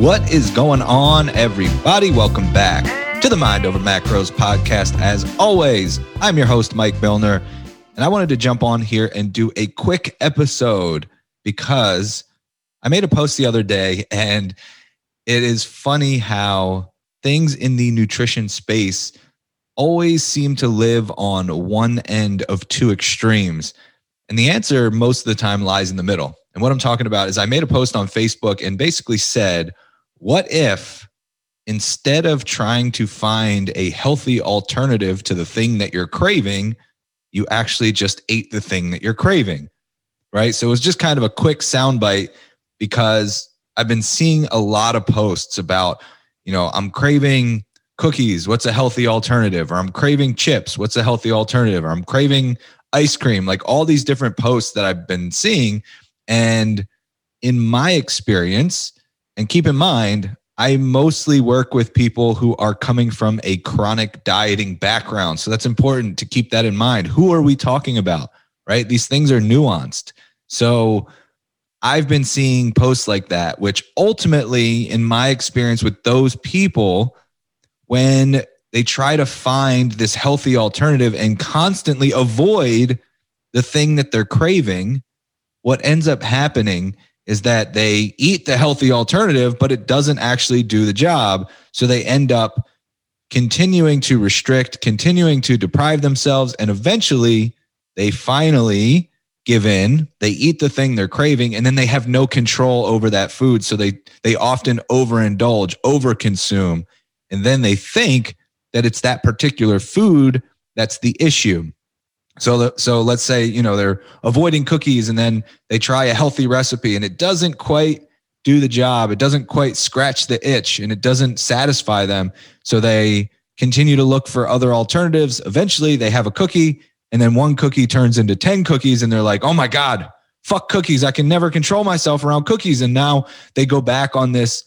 What is going on, everybody? Welcome back to the Mind Over Macros podcast. As always, I'm your host, Mike Milner, and I wanted to jump on here and do a quick episode because I made a post the other day, and it is funny how things in the nutrition space always seem to live on one end of two extremes. And the answer most of the time lies in the middle. And what I'm talking about is I made a post on Facebook and basically said, what if instead of trying to find a healthy alternative to the thing that you're craving, you actually just ate the thing that you're craving? Right. So it was just kind of a quick soundbite because I've been seeing a lot of posts about, you know, I'm craving cookies. What's a healthy alternative? Or I'm craving chips. What's a healthy alternative? Or I'm craving ice cream. Like all these different posts that I've been seeing. And in my experience, and keep in mind, I mostly work with people who are coming from a chronic dieting background. So that's important to keep that in mind. Who are we talking about? Right? These things are nuanced. So I've been seeing posts like that, which ultimately, in my experience with those people, when they try to find this healthy alternative and constantly avoid the thing that they're craving, what ends up happening is that they eat the healthy alternative, but it doesn't actually do the job. So they end up continuing to restrict, continuing to deprive themselves, and eventually they finally give in. They eat the thing they're craving, and then they have no control over that food. So they they often overindulge, overconsume, and then they think that it's that particular food that's the issue. So, so let's say you know they're avoiding cookies, and then they try a healthy recipe, and it doesn't quite do the job. It doesn't quite scratch the itch, and it doesn't satisfy them. So they continue to look for other alternatives. Eventually, they have a cookie, and then one cookie turns into ten cookies, and they're like, "Oh my god, fuck cookies! I can never control myself around cookies." And now they go back on this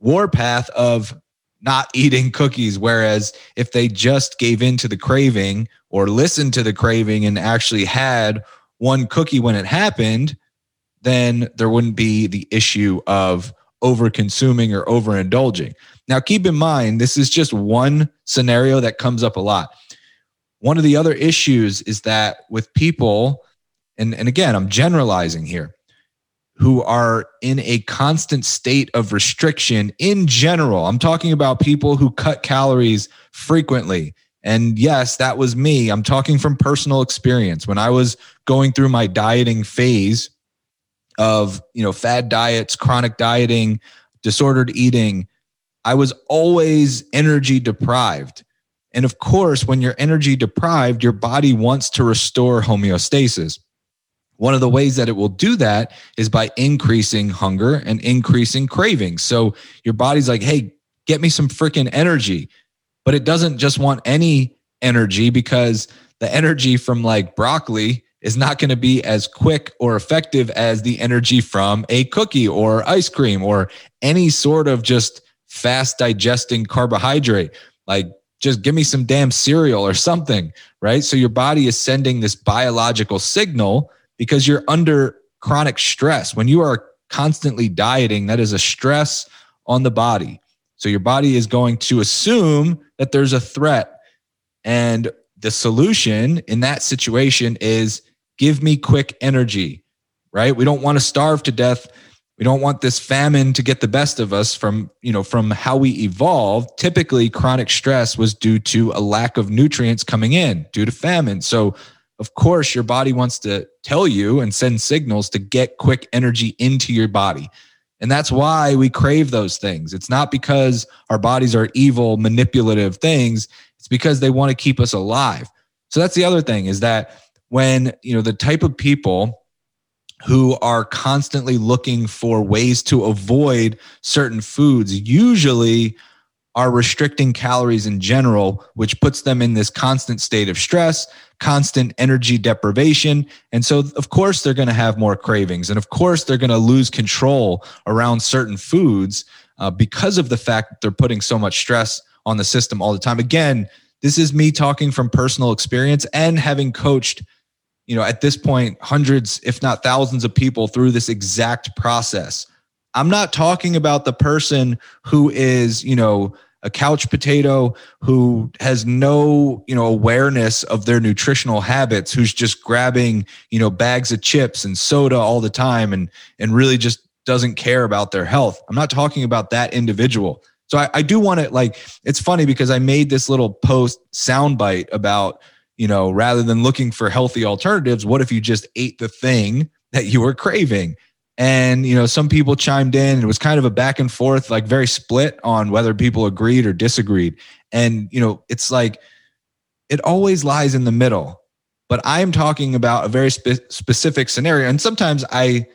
warpath of not eating cookies. Whereas if they just gave in to the craving or listened to the craving and actually had one cookie when it happened, then there wouldn't be the issue of over consuming or overindulging. Now, keep in mind, this is just one scenario that comes up a lot. One of the other issues is that with people, and, and again, I'm generalizing here, who are in a constant state of restriction in general. I'm talking about people who cut calories frequently. And yes, that was me. I'm talking from personal experience. When I was going through my dieting phase of, you know, fad diets, chronic dieting, disordered eating, I was always energy deprived. And of course, when you're energy deprived, your body wants to restore homeostasis. One of the ways that it will do that is by increasing hunger and increasing cravings. So your body's like, hey, get me some freaking energy. But it doesn't just want any energy because the energy from like broccoli is not going to be as quick or effective as the energy from a cookie or ice cream or any sort of just fast digesting carbohydrate. Like, just give me some damn cereal or something, right? So your body is sending this biological signal because you're under chronic stress. When you are constantly dieting, that is a stress on the body. So your body is going to assume that there's a threat. And the solution in that situation is give me quick energy, right? We don't want to starve to death. We don't want this famine to get the best of us from, you know, from how we evolved. Typically, chronic stress was due to a lack of nutrients coming in due to famine. So of course, your body wants to tell you and send signals to get quick energy into your body. And that's why we crave those things. It's not because our bodies are evil, manipulative things. It's because they want to keep us alive. So that's the other thing is that when, you know, the type of people who are constantly looking for ways to avoid certain foods usually are restricting calories in general, which puts them in this constant state of stress, constant energy deprivation. And so, of course, they're going to have more cravings. And of course, they're going to lose control around certain foods uh, because of the fact that they're putting so much stress on the system all the time. Again, this is me talking from personal experience and having coached, you know, at this point, hundreds, if not thousands of people through this exact process I'm not talking about the person who is, you know, a couch potato who has no you know awareness of their nutritional habits who's just grabbing you know bags of chips and soda all the time and and really just doesn't care about their health. I'm not talking about that individual. So i, I do want to like it's funny because i made this little post soundbite about you know rather than looking for healthy alternatives what if you just ate the thing that you were craving and you know some people chimed in it was kind of a back and forth like very split on whether people agreed or disagreed. And you know it's like it always lies in the middle. But i'm talking about a very spe- specific scenario. And sometimes i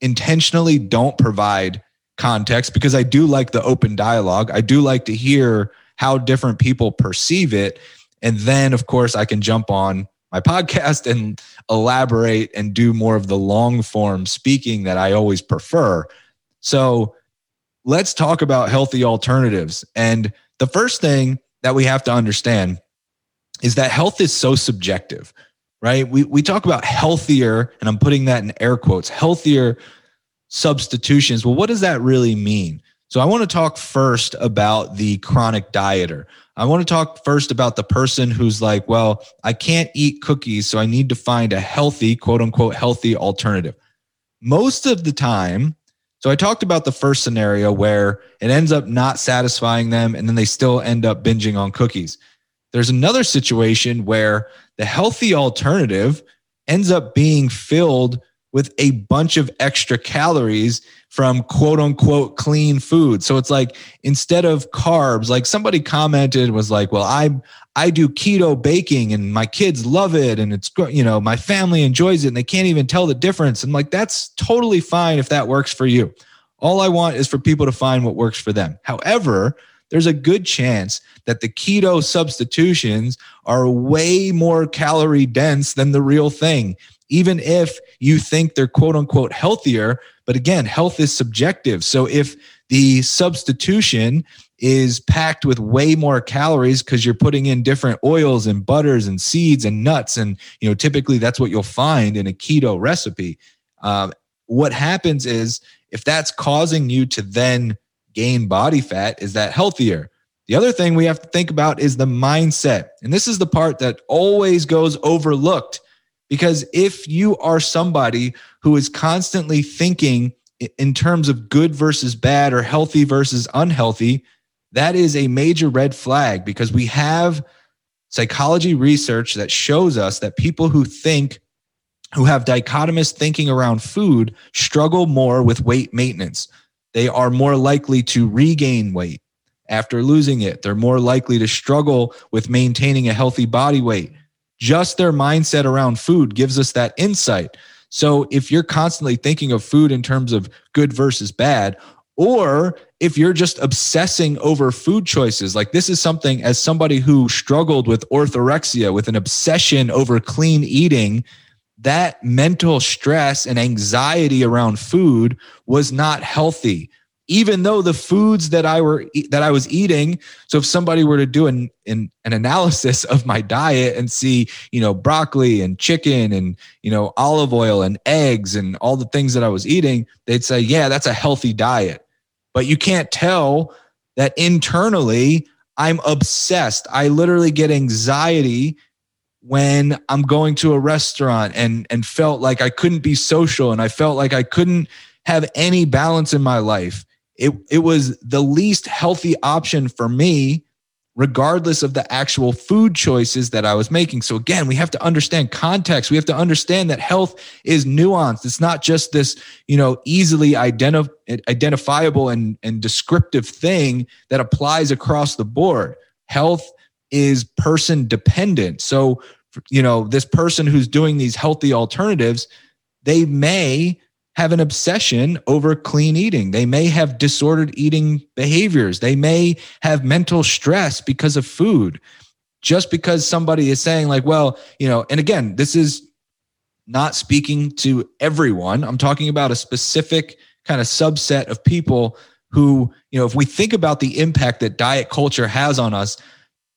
intentionally don't provide context because i do like the open dialogue. I do like to hear how different people perceive it. And then of course i can jump on my podcast and elaborate and do more of the long form speaking that I always prefer. So let's talk about healthy alternatives. And the first thing that we have to understand is that health is so subjective, right? We, we talk about healthier, and I'm putting that in air quotes, healthier substitutions. Well, what does that really mean? So I want to talk first about the chronic dieter. I want to talk first about the person who's like, well, I can't eat cookies, so I need to find a healthy, quote unquote, healthy alternative. Most of the time, so I talked about the first scenario where it ends up not satisfying them and then they still end up binging on cookies. There's another situation where the healthy alternative ends up being filled with a bunch of extra calories from quote unquote clean food. So it's like instead of carbs, like somebody commented was like, well, I I do keto baking and my kids love it and it's you know, my family enjoys it and they can't even tell the difference. And like that's totally fine if that works for you. All I want is for people to find what works for them. However, there's a good chance that the keto substitutions are way more calorie dense than the real thing even if you think they're quote unquote healthier. But again, health is subjective. So if the substitution is packed with way more calories because you're putting in different oils and butters and seeds and nuts and you know typically that's what you'll find in a keto recipe um, what happens is if that's causing you to then gain body fat is that healthier the other thing we have to think about is the mindset and this is the part that always goes overlooked because if you are somebody who is constantly thinking in terms of good versus bad or healthy versus unhealthy, that is a major red flag because we have psychology research that shows us that people who think, who have dichotomous thinking around food, struggle more with weight maintenance. They are more likely to regain weight after losing it. They're more likely to struggle with maintaining a healthy body weight just their mindset around food gives us that insight. So if you're constantly thinking of food in terms of good versus bad, or if you're just obsessing over food choices, like this is something as somebody who struggled with orthorexia, with an obsession over clean eating, that mental stress and anxiety around food was not healthy even though the foods that I were that I was eating. So if somebody were to do an, an an analysis of my diet and see, you know, broccoli and chicken and you know olive oil and eggs and all the things that I was eating, they'd say, "Yeah, that's a healthy diet." But you can't tell that internally I'm obsessed. I literally get anxiety when I'm going to a restaurant and and felt like I couldn't be social and I felt like I couldn't have any balance in my life it it was the least healthy option for me regardless of the actual food choices that I was making. So again, we have to understand context. We have to understand that health is nuanced. It's not just this, you know, easily identif- identifiable and, and descriptive thing that applies across the board. Health is person dependent. So, you know, this person who's doing these healthy alternatives, they may have an obsession over clean eating. They may have disordered eating behaviors. They may have mental stress because of food. Just because somebody is saying, like, well, you know, and again, this is not speaking to everyone. I'm talking about a specific kind of subset of people who, you know, if we think about the impact that diet culture has on us,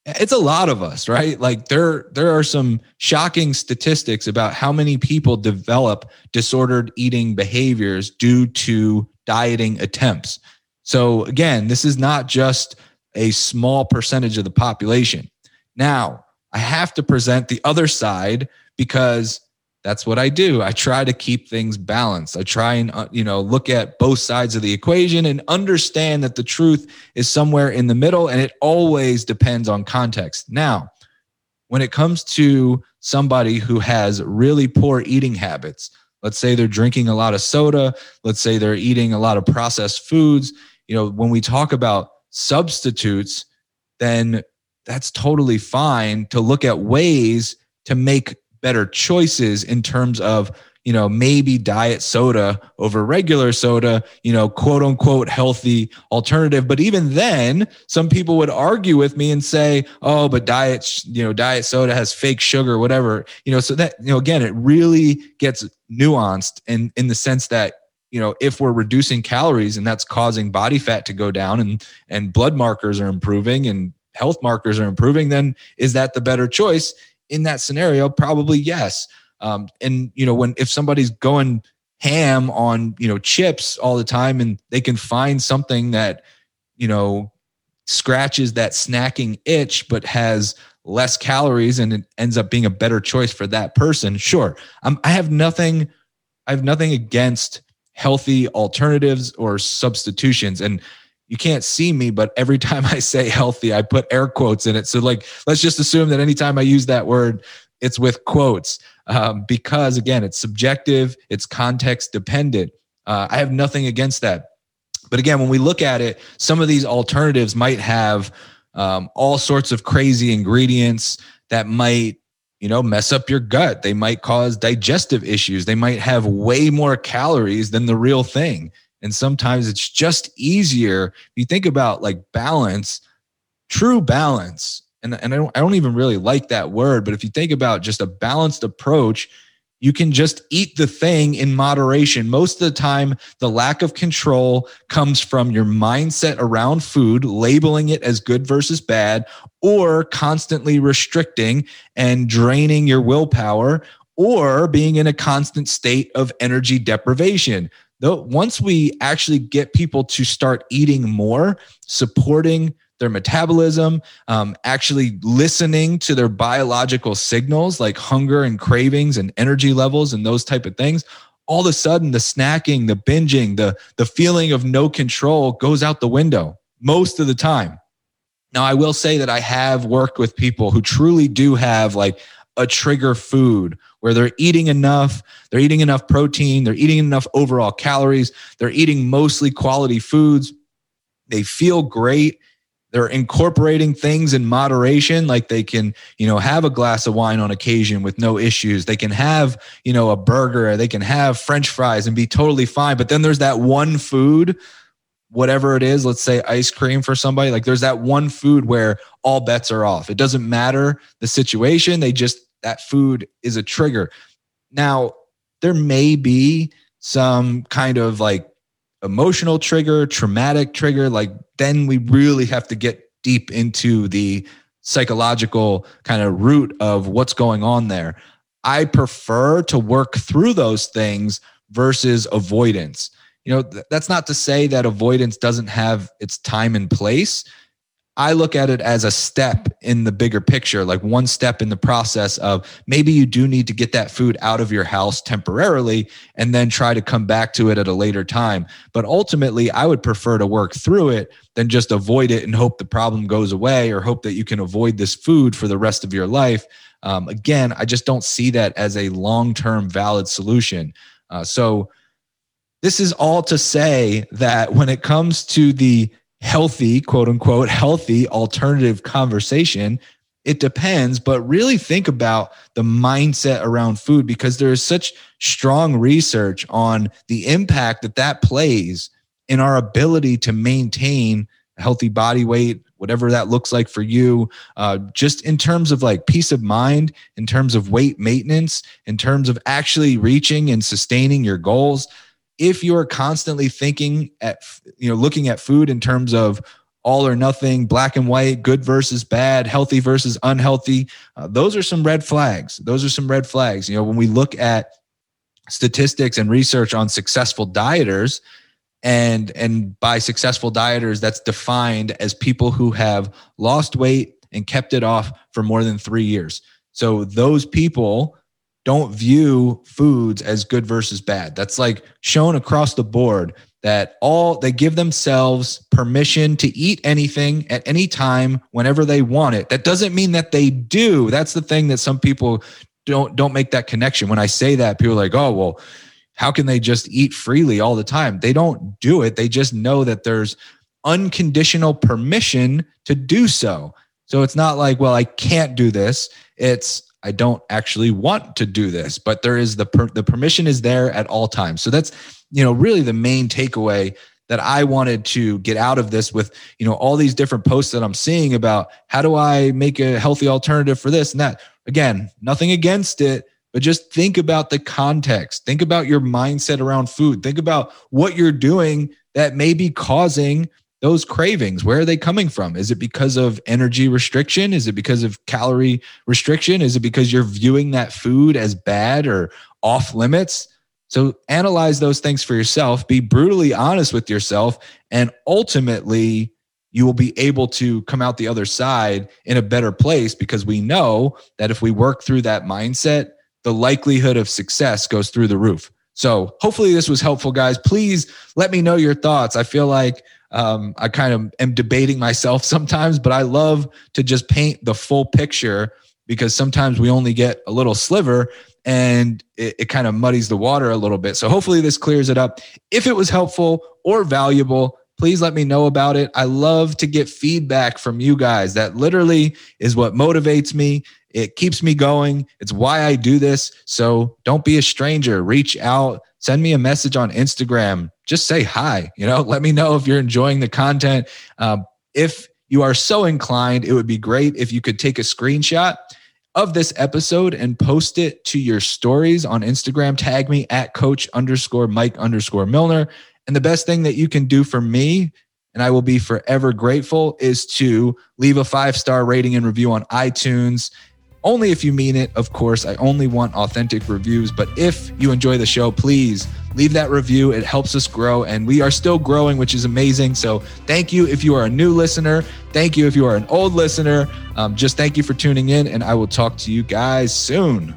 it's a lot of us right? Like there there are some shocking statistics about how many people develop disordered eating behaviors due to dieting attempts. So again this is not just a small percentage of the population. Now i have to present the other side because that's what I do. I try to keep things balanced. I try and uh, you know look at both sides of the equation and understand that the truth is somewhere in the middle and it always depends on context. Now, when it comes to somebody who has really poor eating habits, let's say they're drinking a lot of soda, let's say they're eating a lot of processed foods, you know, when we talk about substitutes, then that's totally fine to look at ways to make better choices in terms of you know maybe diet soda over regular soda you know quote unquote healthy alternative. But even then some people would argue with me and say oh but diet you know diet soda has fake sugar whatever. You know so that you know again it really gets nuanced in in the sense that you know if we're reducing calories and that's causing body fat to go down and and blood markers are improving and health markers are improving then is that the better choice in that scenario, probably yes. Um, and you know, when if somebody's going ham on you know chips all the time, and they can find something that you know scratches that snacking itch, but has less calories, and it ends up being a better choice for that person. Sure, um, I have nothing. I have nothing against healthy alternatives or substitutions, and you can't see me, but every time I say healthy, I put air quotes in it. So, like, let's just assume that anytime I use that word, it's with quotes um, because, again, it's subjective, it's context dependent. Uh, I have nothing against that. But again, when we look at it, some of these alternatives might have um, all sorts of crazy ingredients that might you know mess up your gut they might cause digestive issues they might have way more calories than the real thing and sometimes it's just easier. If you think about like balance, true balance, and, and I, don't, I don't even really like that word, but if you think about just a balanced approach, you can just eat the thing in moderation. Most of the time, the lack of control comes from your mindset around food, labeling it as good versus bad, or constantly restricting and draining your willpower, or being in a constant state of energy deprivation though once we actually get people to start eating more supporting their metabolism um, actually listening to their biological signals like hunger and cravings and energy levels and those type of things all of a sudden the snacking the binging the the feeling of no control goes out the window most of the time. Now i will say that i have worked with people who truly do have like a trigger food where they're eating enough, they're eating enough protein, they're eating enough overall calories, they're eating mostly quality foods. They feel great. They're incorporating things in moderation, like they can, you know, have a glass of wine on occasion with no issues. They can have, you know, a burger, they can have French fries and be totally fine. But then there's that one food whatever it is, let's say ice cream for somebody, like there's that one food where all bets are off. It doesn't matter the situation. They just that food is a trigger. Now, there may be some kind of like emotional trigger, traumatic trigger. Like, then we really have to get deep into the psychological kind of root of what's going on there. I prefer to work through those things versus avoidance. You know, th- that's not to say that avoidance doesn't have its time and place, I look at it as a step in the bigger picture, like one step in the process of maybe you do need to get that food out of your house temporarily and then try to come back to it at a later time. But ultimately, I would prefer to work through it than just avoid it and hope the problem goes away or hope that you can avoid this food for the rest of your life. Um, again, I just don't see that as a long term valid solution. Uh, so, this is all to say that when it comes to the healthy, quote unquote, healthy alternative conversation. It depends, but really think about the mindset around food because there is such strong research on the impact that that plays in our ability to maintain healthy body weight, whatever that looks like for you, uh, just in terms of like peace of mind, in terms of weight maintenance, in terms of actually reaching and sustaining your goals if you're constantly thinking at you know looking at food in terms of all or nothing, black and white, good versus bad, healthy versus unhealthy. Uh, those are some red flags. Those are some red flags. You know, when we look at statistics and research on successful dieters, and and by successful dieters, that's defined as people who have lost weight and kept it off for more than three years. So those people don't view foods as good versus bad. That's like shown across the board that all they give themselves permission to eat anything at any time whenever they want it. That doesn't mean that they do. That's the thing that some people don't don't make that connection. When I say that, people are like, "Oh, well, how can they just eat freely all the time?" They don't do it. They just know that there's unconditional permission to do so. So it's not like, "Well, I can't do this." It's I don't actually want to do this, but there is the per, the permission is there at all times. So that's you know really the main takeaway that I wanted to get out of this with you know all these different posts that I'm seeing about how do I make a healthy alternative for this and that. Again, nothing against it, but just think about the context. Think about your mindset around food. Think about what you're doing that may be causing those cravings where are they coming from? Is it because of energy restriction? Is it because of calorie restriction? Is it because you're viewing that food as bad or off limits? So analyze those things for yourself be brutally honest with yourself and ultimately you will be able to come out the other side in a better place because we know that if we work through that mindset the likelihood of success goes through the roof. So hopefully this was helpful guys. Please let me know your thoughts. I feel like um, I kind of am debating myself sometimes, but I love to just paint the full picture because sometimes we only get a little sliver and it, it kind of muddies the water a little bit. So hopefully this clears it up. If it was helpful or valuable, please let me know about it. I love to get feedback from you guys. That literally is what motivates me. It keeps me going. It's why I do this. So don't be a stranger. Reach out, send me a message on Instagram. Just say hi. You know, let me know if you're enjoying the content. Um, if you are so inclined, it would be great if you could take a screenshot of this episode and post it to your stories on Instagram. Tag me at coach underscore Mike underscore Millner. And the best thing that you can do for me, and I will be forever grateful, is to leave a five star rating and review on iTunes only if you mean it, of course. I only want authentic reviews. But if you enjoy the show, please leave that review. It helps us grow, and we are still growing, which is amazing. So thank you if you are a new listener. Thank you if you are an old listener. Um, just thank you for tuning in, and I will talk to you guys soon.